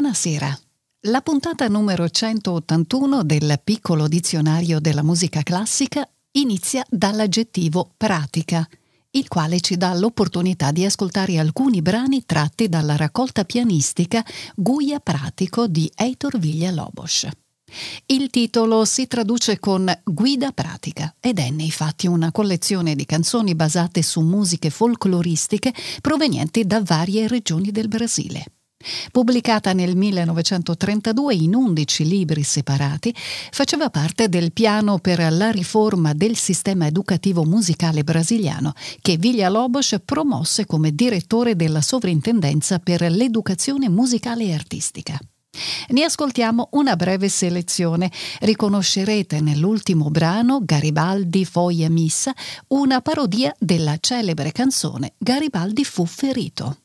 Buonasera. La puntata numero 181 del piccolo dizionario della musica classica inizia dall'aggettivo pratica, il quale ci dà l'opportunità di ascoltare alcuni brani tratti dalla raccolta pianistica Guia Pratico di Heitor Villa-Lobos. Il titolo si traduce con Guida pratica ed è nei fatti una collezione di canzoni basate su musiche folcloristiche provenienti da varie regioni del Brasile. Pubblicata nel 1932 in 11 libri separati, faceva parte del piano per la riforma del sistema educativo musicale brasiliano che Villa-Lobos promosse come direttore della Sovrintendenza per l'educazione musicale e artistica. Ne ascoltiamo una breve selezione. Riconoscerete nell'ultimo brano, Garibaldi Foglia Missa, una parodia della celebre canzone Garibaldi fu ferito.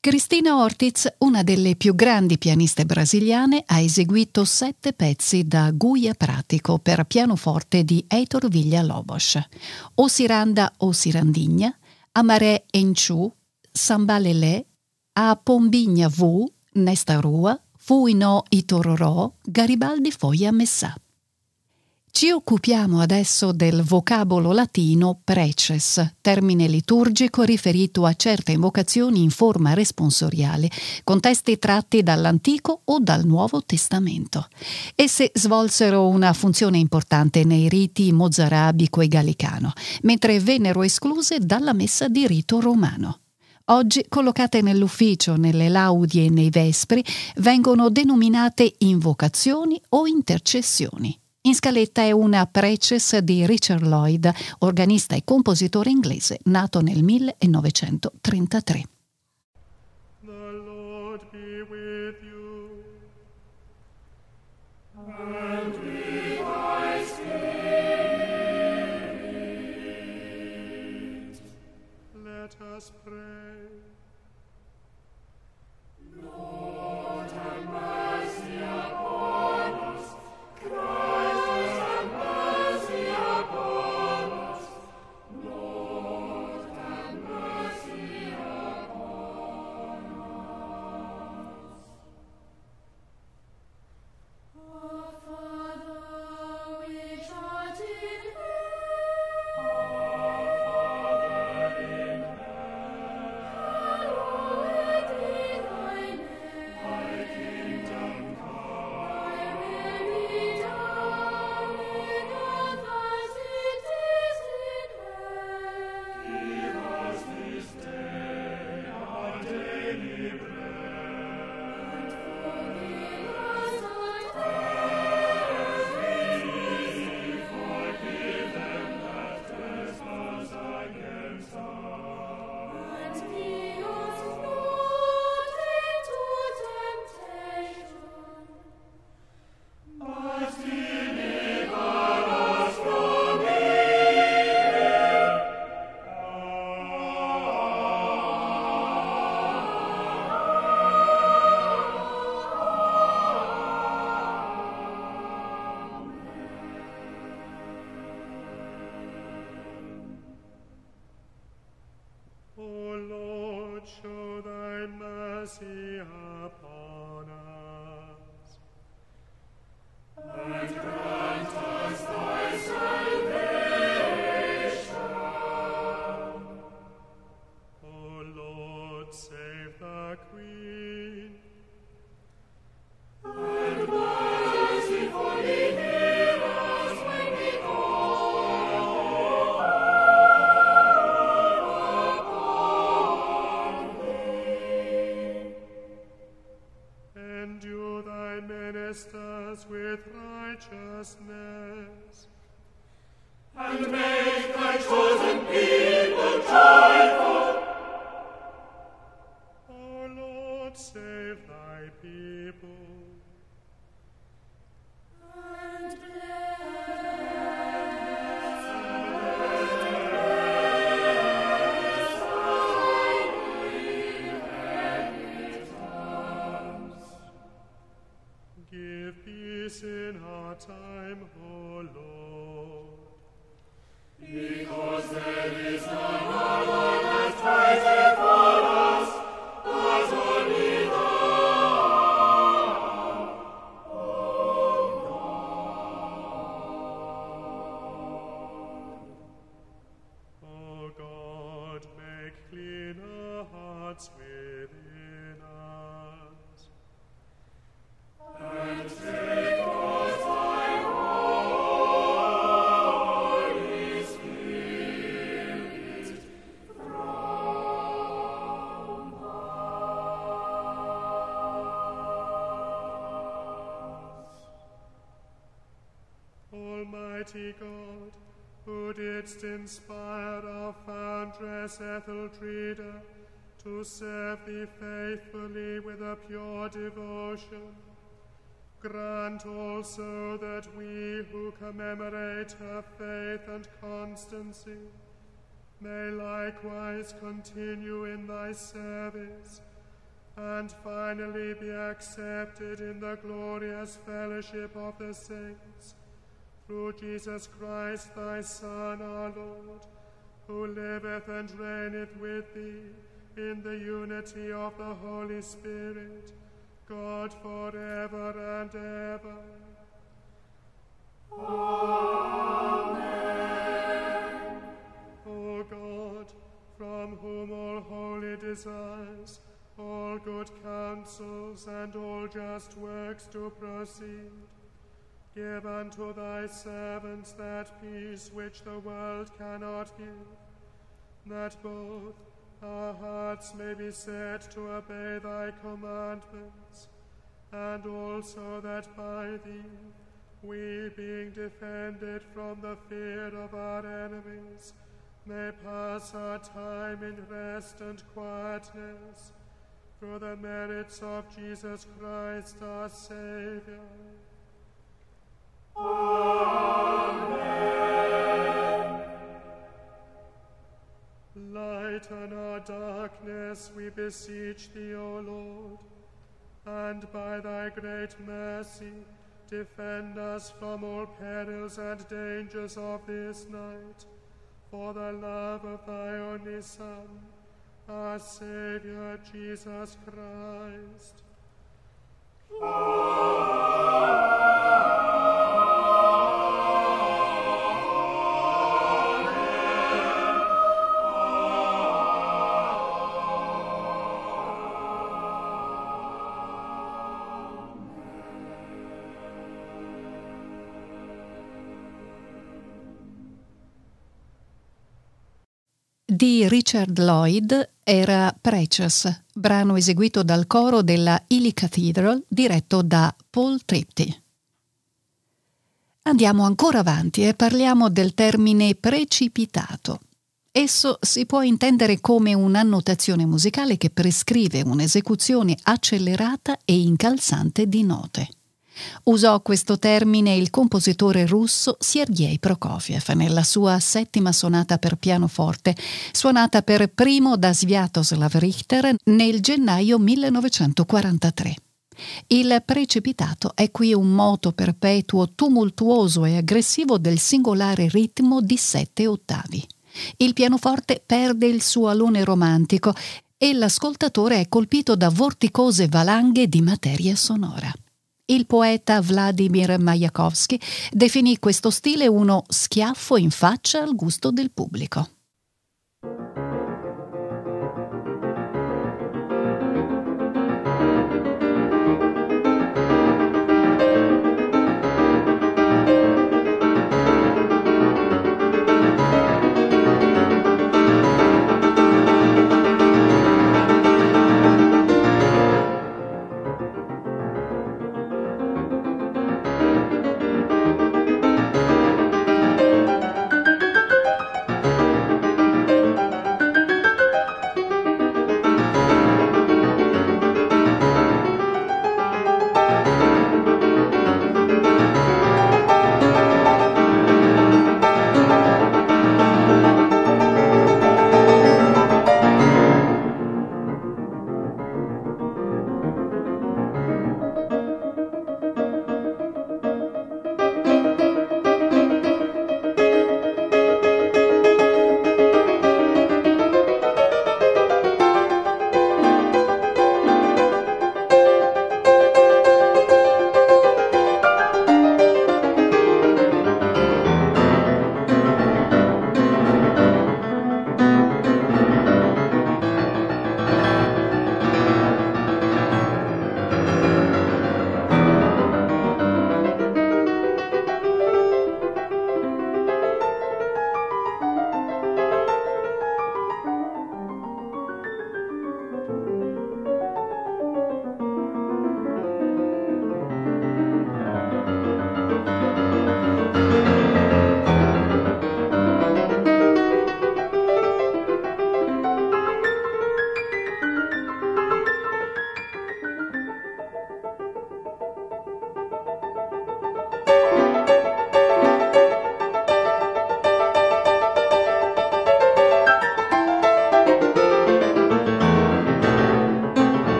Cristina Ortiz, una delle più grandi pianiste brasiliane, ha eseguito sette pezzi da Guia Pratico per pianoforte di Heitor Villa-Lobos. O Siranda o Sirandigna, Amaré Enchu, Sambalelé, A Pombigna V, Nesta Rua, Fui no Itororò, Garibaldi foi a Messà. Ci occupiamo adesso del vocabolo latino preces, termine liturgico riferito a certe invocazioni in forma responsoriale, con testi tratti dall'Antico o dal Nuovo Testamento. Esse svolsero una funzione importante nei riti mozarabico e gallicano, mentre vennero escluse dalla messa di rito romano. Oggi, collocate nell'ufficio, nelle laudi e nei vespri, vengono denominate invocazioni o intercessioni. In scaletta è una Preces di Richard Lloyd, organista e compositore inglese, nato nel 1933. The didst inspire our foundress Etheltreda to serve thee faithfully with a pure devotion, grant also that we who commemorate her faith and constancy may likewise continue in thy service and finally be accepted in the glorious fellowship of the saints. Through Jesus Christ, thy Son, our Lord, who liveth and reigneth with thee in the unity of the Holy Spirit, God forever and ever. Amen. O God, from whom all holy desires, all good counsels, and all just works do proceed, give unto thy servants that peace which the world cannot give, that both our hearts may be set to obey thy commandments, and also that by thee we, being defended from the fear of our enemies, may pass our time in rest and quietness through the merits of Jesus Christ our Savior. Amen. Lighten our darkness, we beseech thee, O Lord, and by thy great mercy, defend us from all perils and dangers of this night, for the love of thy only Son, our Saviour Jesus Christ. Di Richard Lloyd era Precious, brano eseguito dal coro della Ely Cathedral diretto da Paul Tripti. Andiamo ancora avanti e parliamo del termine precipitato. Esso si può intendere come un'annotazione musicale che prescrive un'esecuzione accelerata e incalzante di note. Usò questo termine il compositore russo Sergei Prokofiev nella sua settima sonata per pianoforte, suonata per primo da Sviatoslav Richter nel gennaio 1943. Il precipitato è qui un moto perpetuo, tumultuoso e aggressivo del singolare ritmo di sette ottavi. Il pianoforte perde il suo alone romantico e l'ascoltatore è colpito da vorticose valanghe di materia sonora. Il poeta Vladimir Majakovsky definì questo stile uno schiaffo in faccia al gusto del pubblico.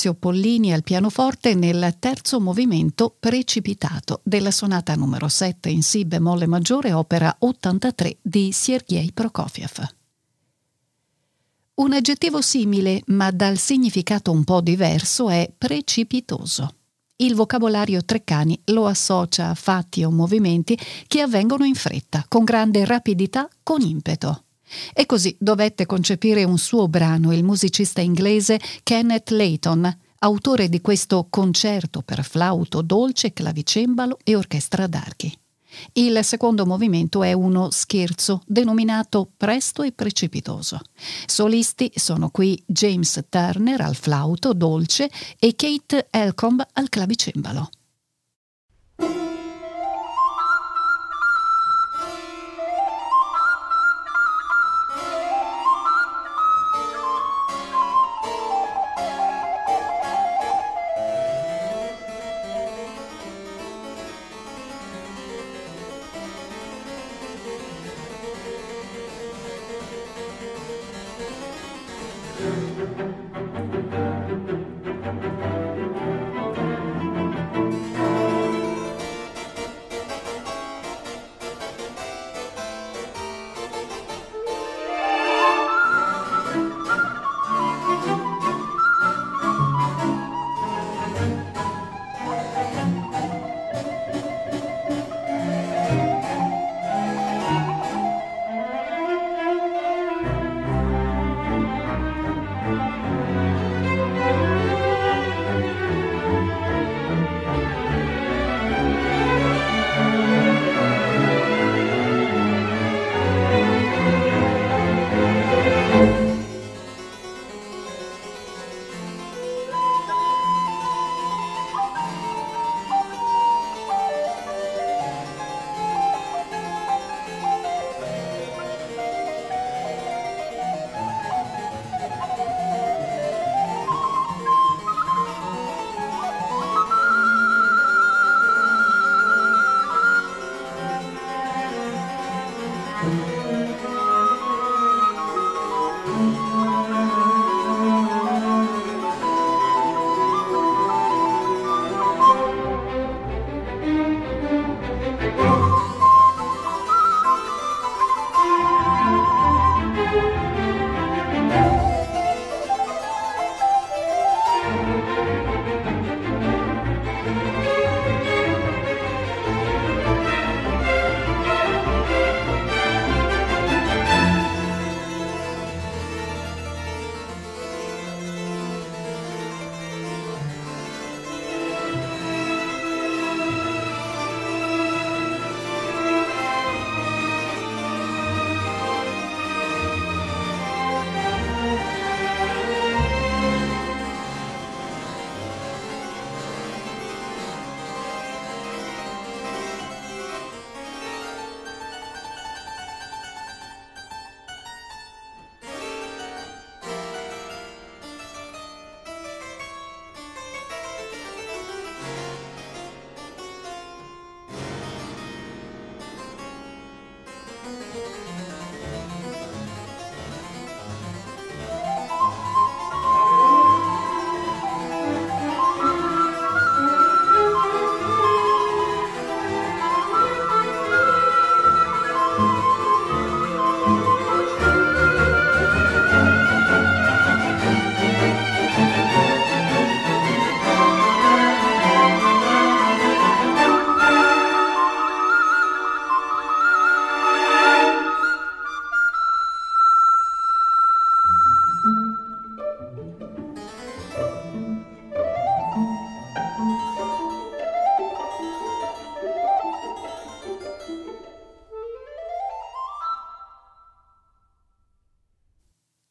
Era Maurizio Pollini al pianoforte nel terzo movimento precipitato della sonata numero 7 in Si bemolle maggiore, opera 83 di Sergei Prokofiev. Un aggettivo simile, ma dal significato un po' diverso, è precipitoso. Il vocabolario Treccani lo associa a fatti o movimenti che avvengono in fretta, con grande rapidità, con impeto. E così dovette concepire un suo brano il musicista inglese Kenneth Layton, autore di questo concerto per flauto dolce, clavicembalo e orchestra d'archi. Il secondo movimento è uno scherzo denominato presto e precipitoso. Solisti sono qui James Turner al flauto dolce e Kate Elcomb al clavicembalo.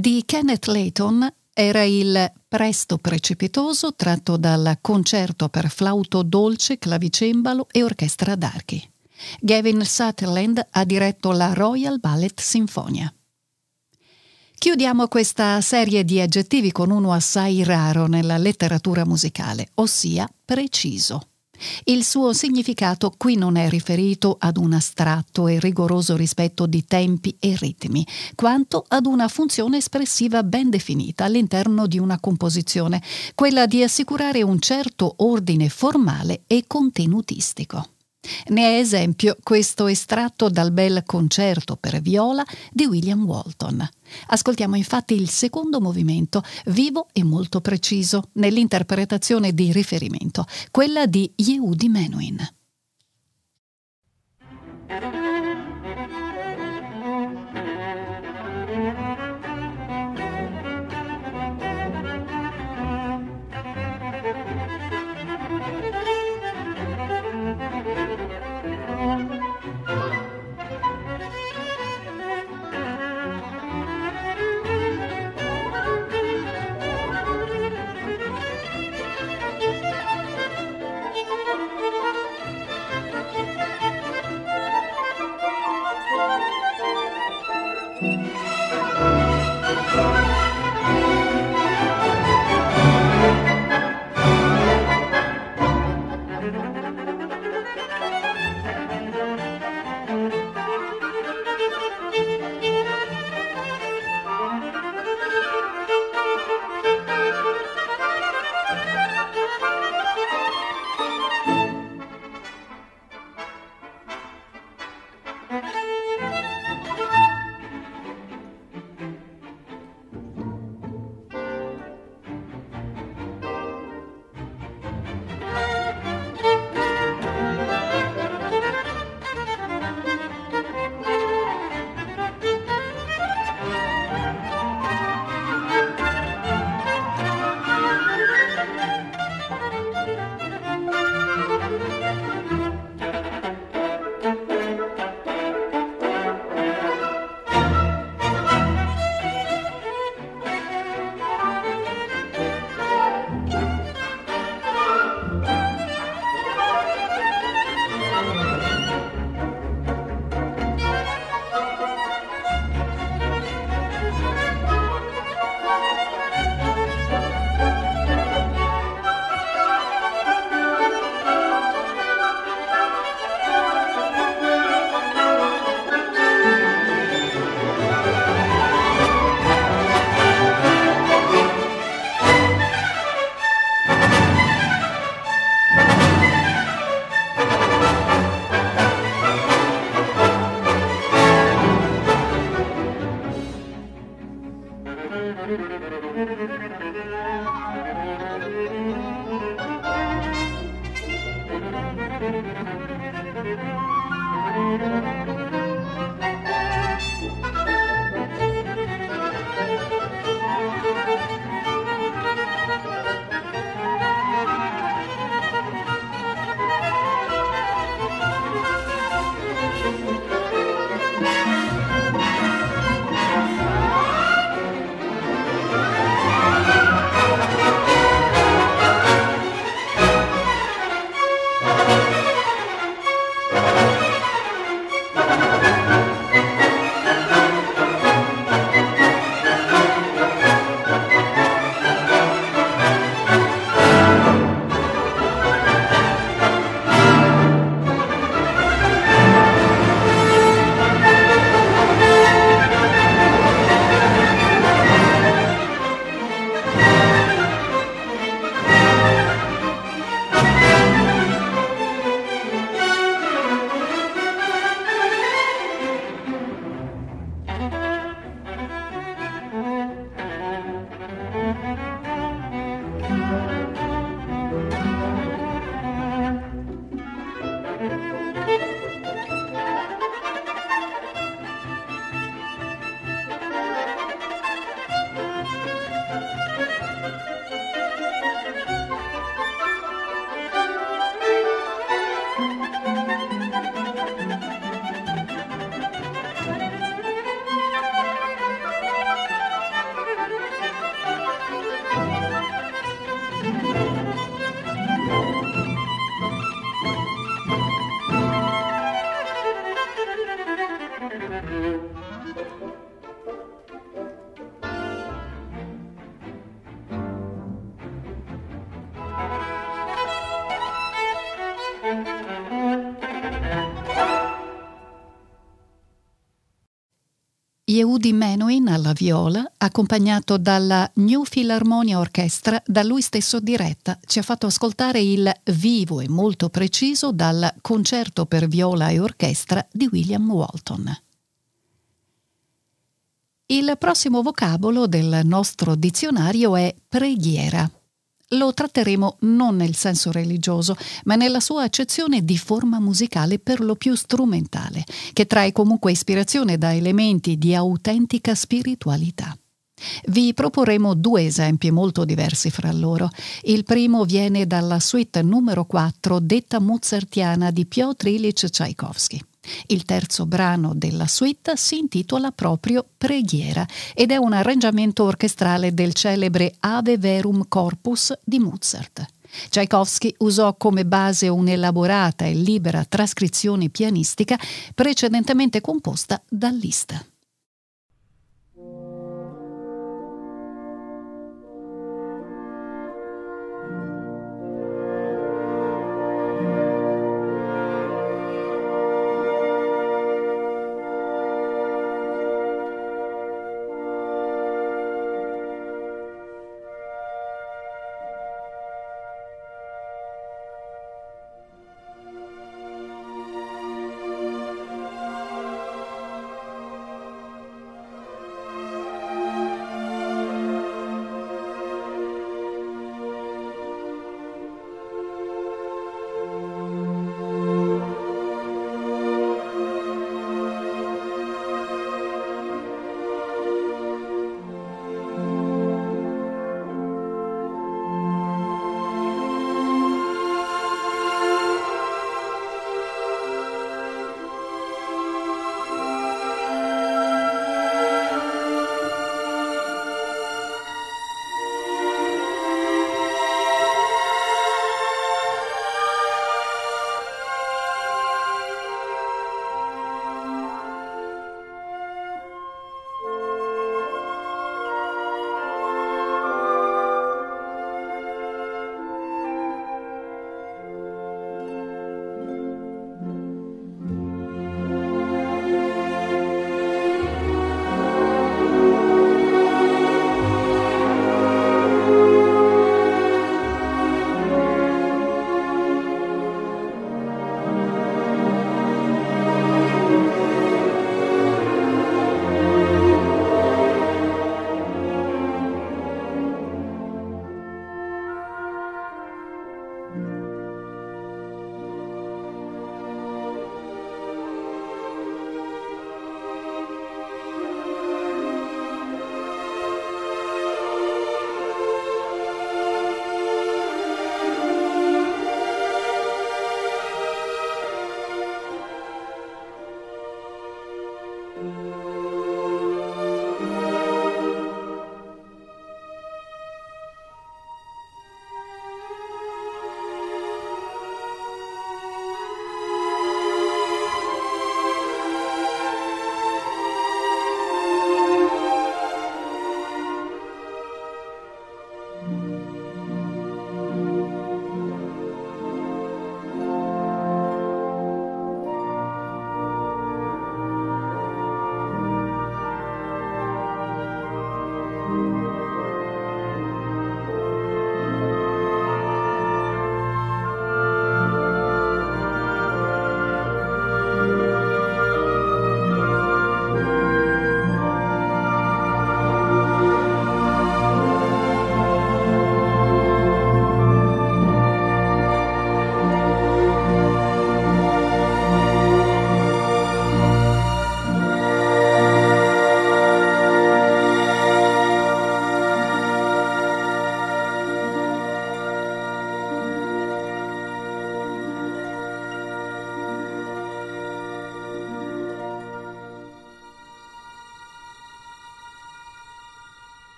Di Kenneth Layton era il Presto precipitoso tratto dal concerto per flauto dolce, clavicembalo e orchestra d'archi. Gavin Sutherland ha diretto la Royal Ballet Sinfonia. Chiudiamo questa serie di aggettivi con uno assai raro nella letteratura musicale, ossia preciso. Il suo significato qui non è riferito ad un astratto e rigoroso rispetto di tempi e ritmi, quanto ad una funzione espressiva ben definita all'interno di una composizione, quella di assicurare un certo ordine formale e contenutistico. Ne è esempio questo estratto dal bel concerto per viola di William Walton. Ascoltiamo infatti il secondo movimento, vivo e molto preciso, nell'interpretazione di riferimento, quella di Yehudi Menuhin. Yehudi Menuhin alla viola, accompagnato dalla New Philharmonia Orchestra, da lui stesso diretta, ci ha fatto ascoltare il vivo e molto preciso dal Concerto per viola e orchestra di William Walton. Il prossimo vocabolo del nostro dizionario è preghiera. Lo tratteremo non nel senso religioso, ma nella sua accezione di forma musicale per lo più strumentale, che trae comunque ispirazione da elementi di autentica spiritualità. Vi proporremo due esempi molto diversi fra loro. Il primo viene dalla suite numero 4 detta mozartiana di Piotr Ilyich Tchaikovsky. Il terzo brano della suite si intitola proprio Preghiera ed è un arrangiamento orchestrale del celebre Ave Verum Corpus di Mozart. Tchaikovsky usò come base un'elaborata e libera trascrizione pianistica precedentemente composta da Liszt.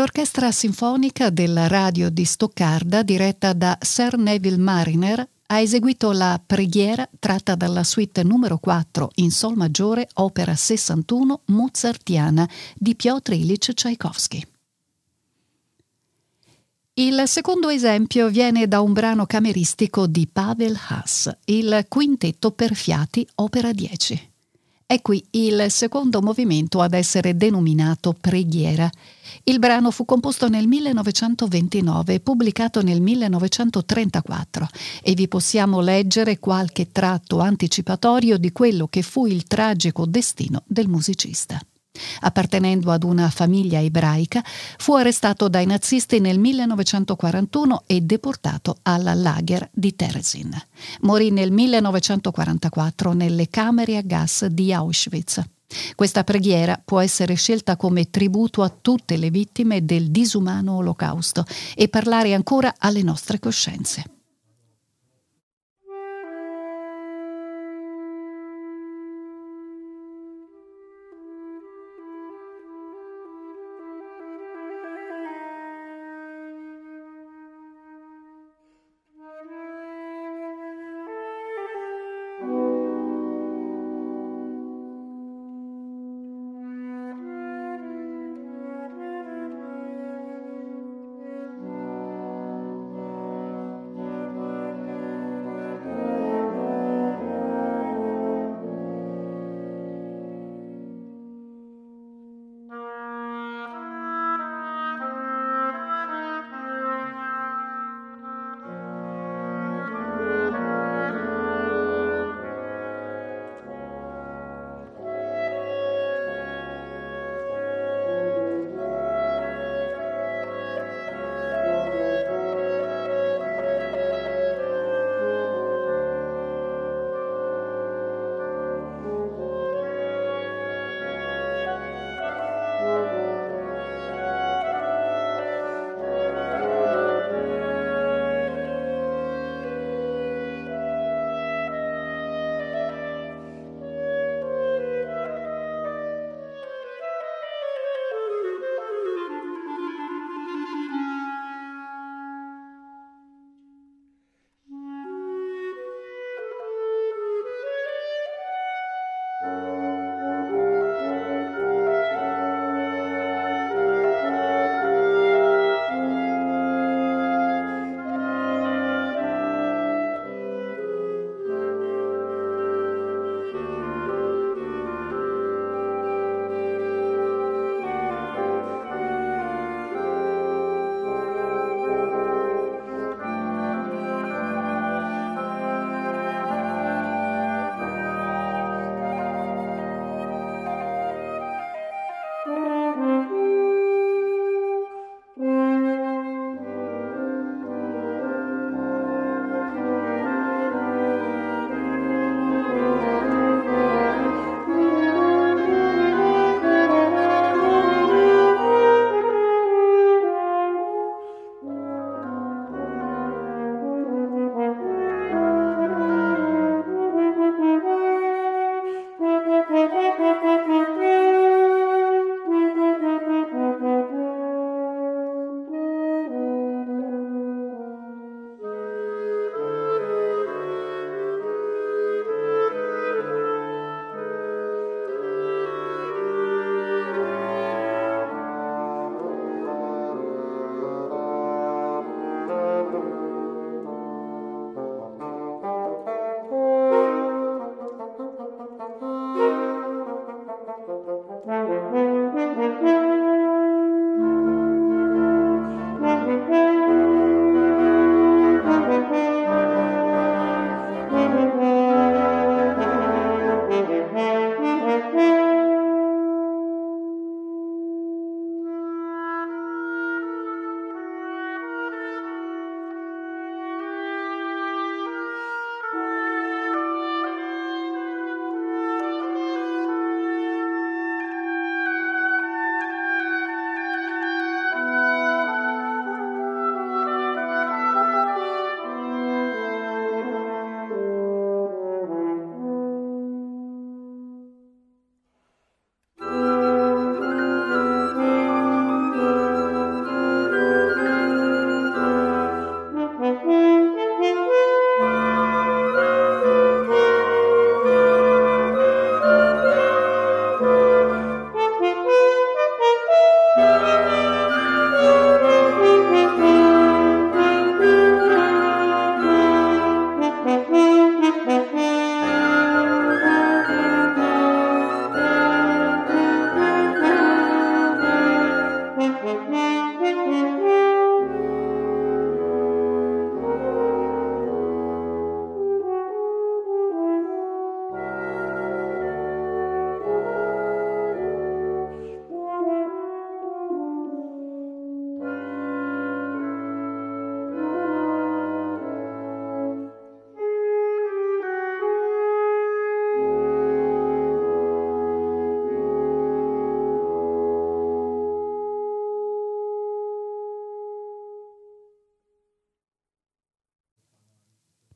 L'orchestra sinfonica della radio di Stoccarda, diretta da Sir Neville Mariner, ha eseguito la preghiera tratta dalla suite numero 4 in Sol maggiore, opera 61 mozartiana di Piotr Ilyich Tchaikovsky. Il secondo esempio viene da un brano cameristico di Pavel Haas, il Quintetto per fiati, opera 10. È qui il secondo movimento ad essere denominato Preghiera. Il brano fu composto nel 1929 e pubblicato nel 1934 e vi possiamo leggere qualche tratto anticipatorio di quello che fu il tragico destino del musicista. Appartenendo ad una famiglia ebraica, fu arrestato dai nazisti nel 1941 e deportato alla lager di Terezin. Morì nel 1944 nelle camere a gas di Auschwitz. Questa preghiera può essere scelta come tributo a tutte le vittime del disumano olocausto e parlare ancora alle nostre coscienze.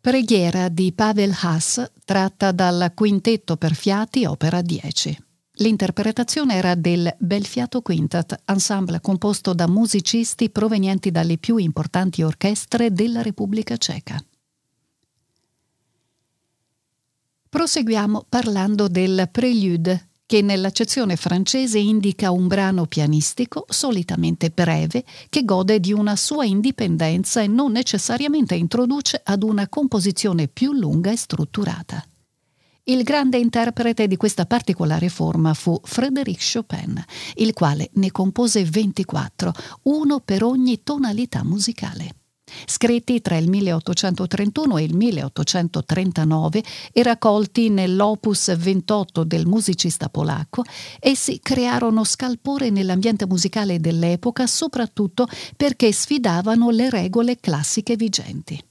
Preghiera di Pavel Haas, tratta dal Quintetto per fiati, opera 10. L'interpretazione era del Belfiato Quintet, ensemble composto da musicisti provenienti dalle più importanti orchestre della Repubblica Ceca. Proseguiamo parlando del Prelude, che nell'accezione francese indica un brano pianistico solitamente breve che gode di una sua indipendenza e non necessariamente introduce ad una composizione più lunga e strutturata. Il grande interprete di questa particolare forma fu Frédéric Chopin, il quale ne compose 24, uno per ogni tonalità musicale scritti tra il 1831 e il 1839 e raccolti nell'opus 28 del musicista polacco, essi crearono scalpore nell'ambiente musicale dell'epoca soprattutto perché sfidavano le regole classiche vigenti.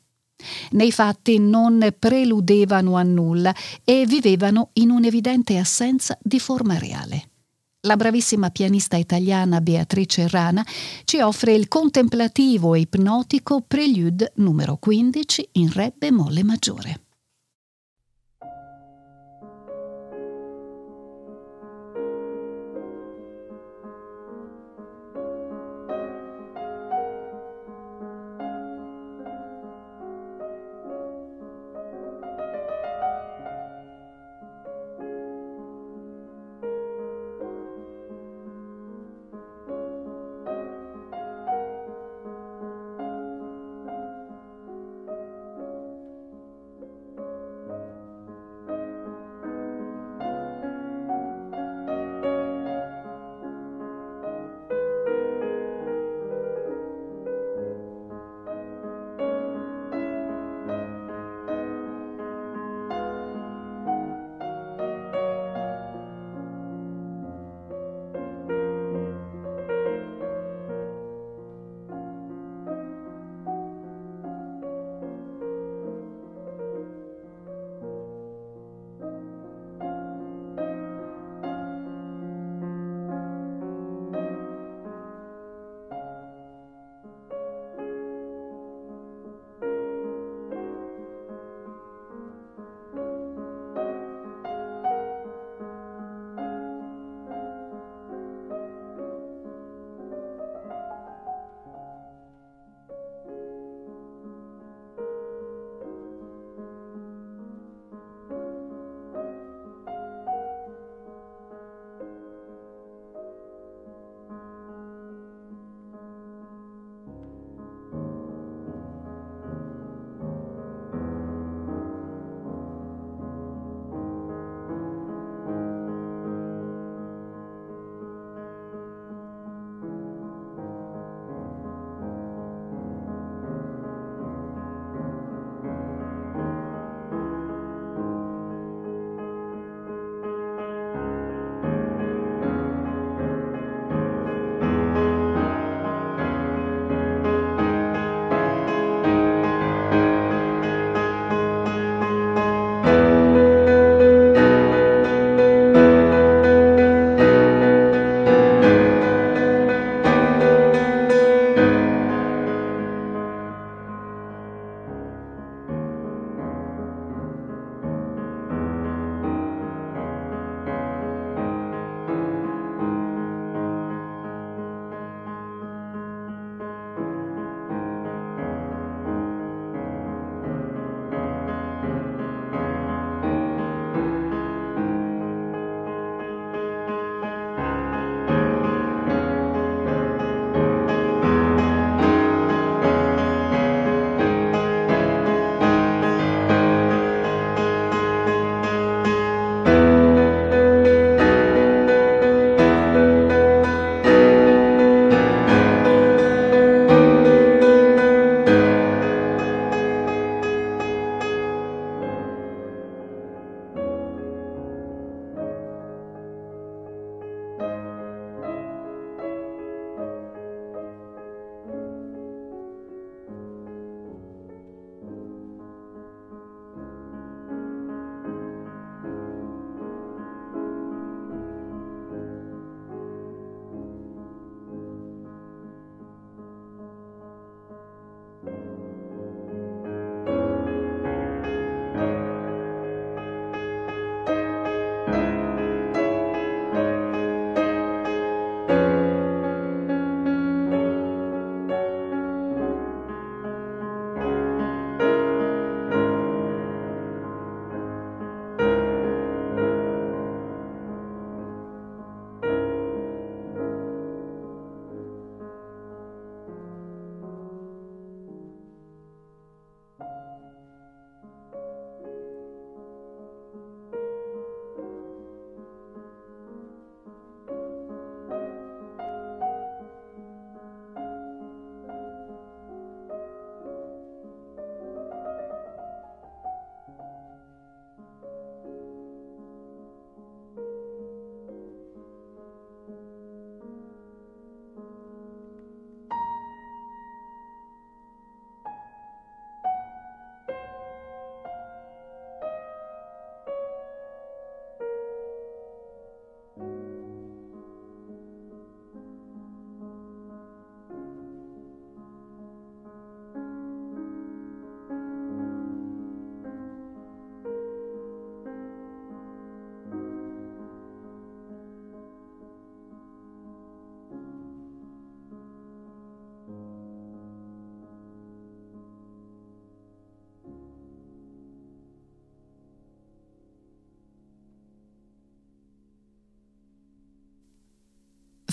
Nei fatti non preludevano a nulla e vivevano in un'evidente assenza di forma reale. La bravissima pianista italiana Beatrice Rana ci offre il contemplativo e ipnotico Prelude numero 15 in Re bemolle maggiore.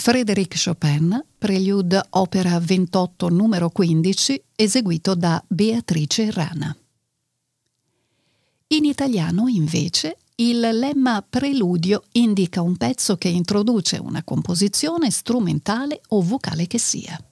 Frédéric Chopin, Prelude opera 28 numero 15, eseguito da Beatrice Rana. In italiano, invece, il lemma preludio indica un pezzo che introduce una composizione strumentale o vocale che sia.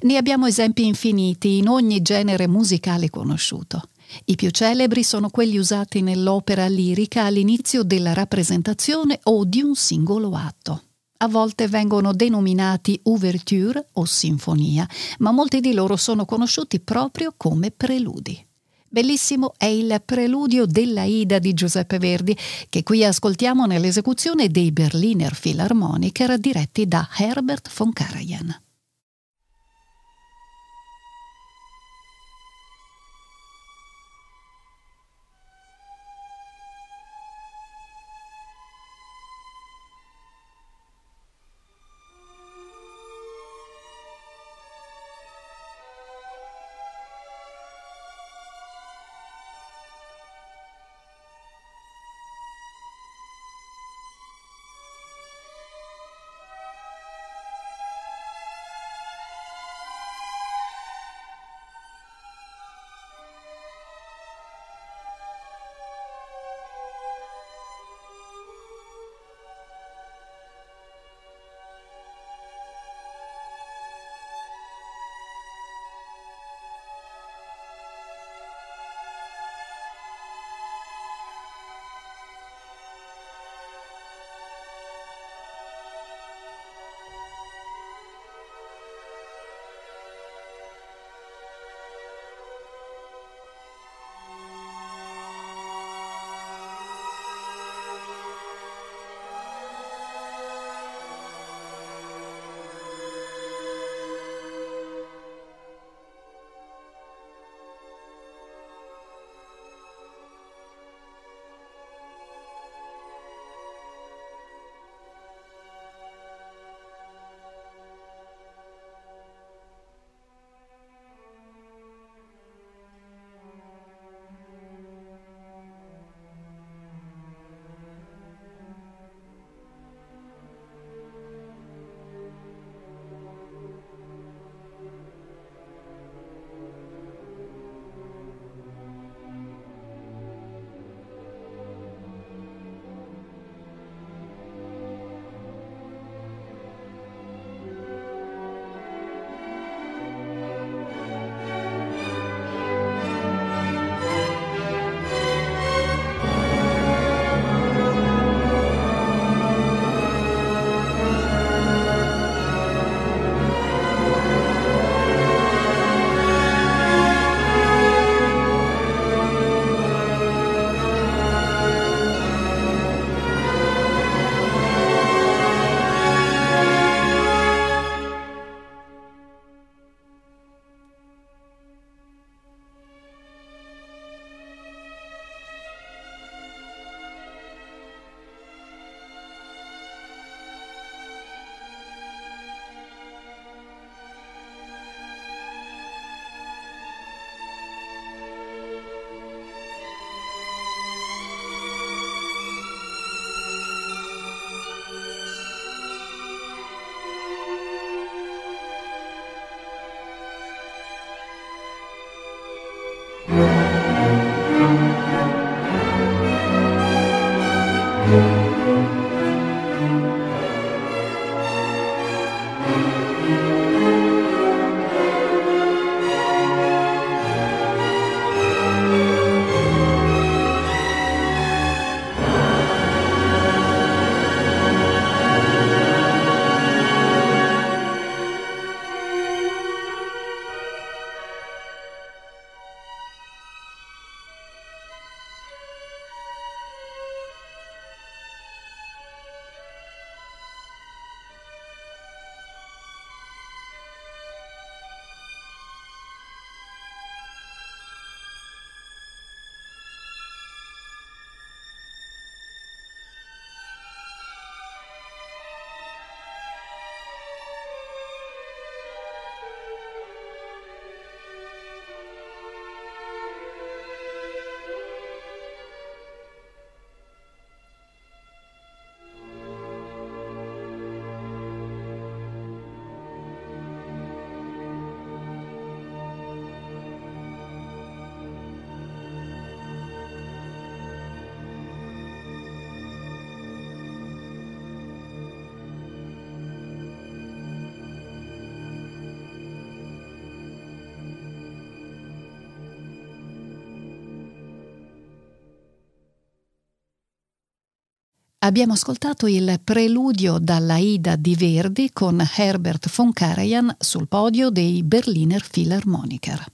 Ne abbiamo esempi infiniti in ogni genere musicale conosciuto. I più celebri sono quelli usati nell'opera lirica all'inizio della rappresentazione o di un singolo atto. A volte vengono denominati ouverture o sinfonia, ma molti di loro sono conosciuti proprio come preludi. Bellissimo è il preludio della Ida di Giuseppe Verdi, che qui ascoltiamo nell'esecuzione dei Berliner Philharmoniker diretti da Herbert von Karajan. Abbiamo ascoltato il preludio dalla Ida di Verdi con Herbert von Karajan sul podio dei Berliner Philharmoniker.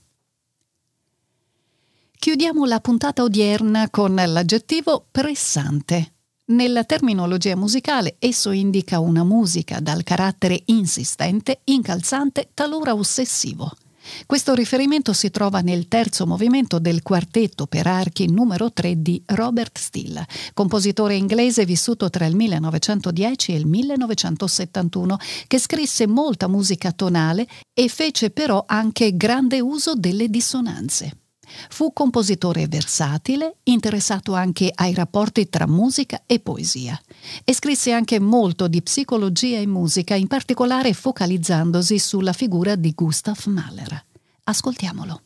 Chiudiamo la puntata odierna con l'aggettivo pressante. Nella terminologia musicale esso indica una musica dal carattere insistente, incalzante, talora ossessivo. Questo riferimento si trova nel terzo movimento del quartetto per archi numero 3 di Robert Steele, compositore inglese vissuto tra il 1910 e il 1971, che scrisse molta musica tonale e fece però anche grande uso delle dissonanze. Fu compositore versatile, interessato anche ai rapporti tra musica e poesia e scrisse anche molto di psicologia e musica, in particolare focalizzandosi sulla figura di Gustav Mahler. Ascoltiamolo.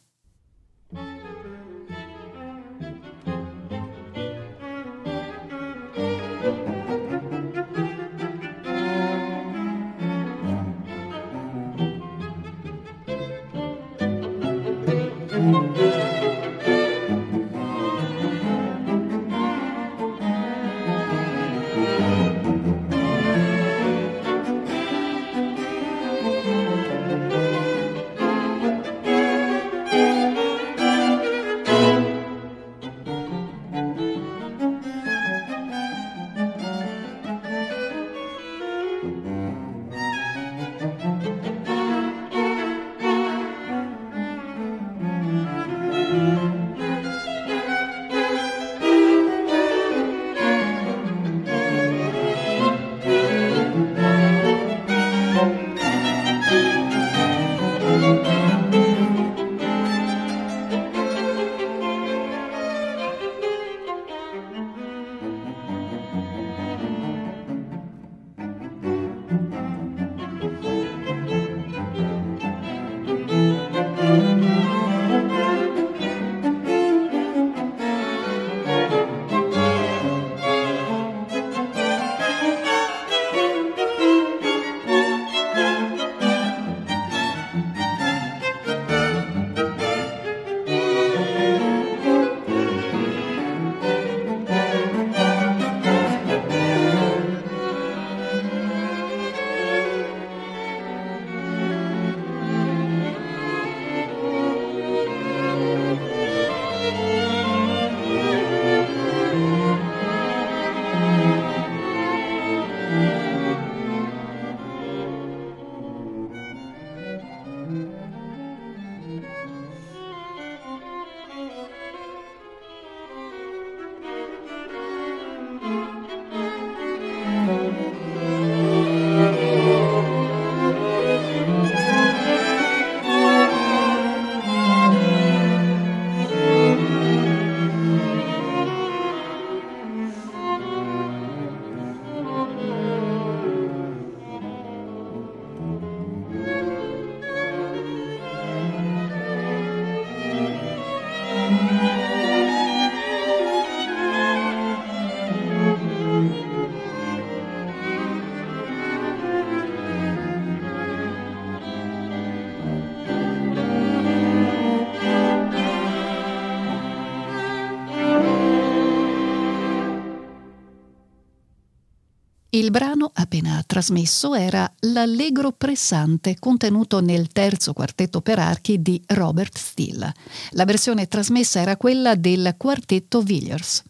Il brano appena trasmesso era L'Allegro pressante contenuto nel terzo quartetto per archi di Robert Steele. La versione trasmessa era quella del quartetto Villiers.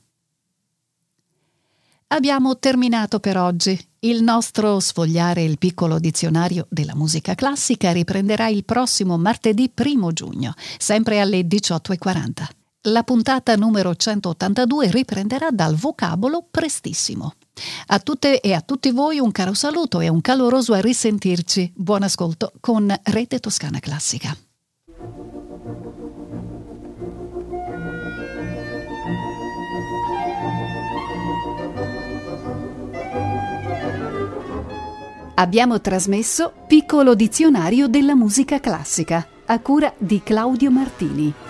Abbiamo terminato per oggi. Il nostro sfogliare il piccolo dizionario della musica classica riprenderà il prossimo martedì 1 giugno, sempre alle 18.40. La puntata numero 182 riprenderà dal vocabolo prestissimo. A tutte e a tutti voi un caro saluto e un caloroso a risentirci. Buon ascolto con Rete Toscana Classica. Abbiamo trasmesso Piccolo dizionario della musica classica a cura di Claudio Martini.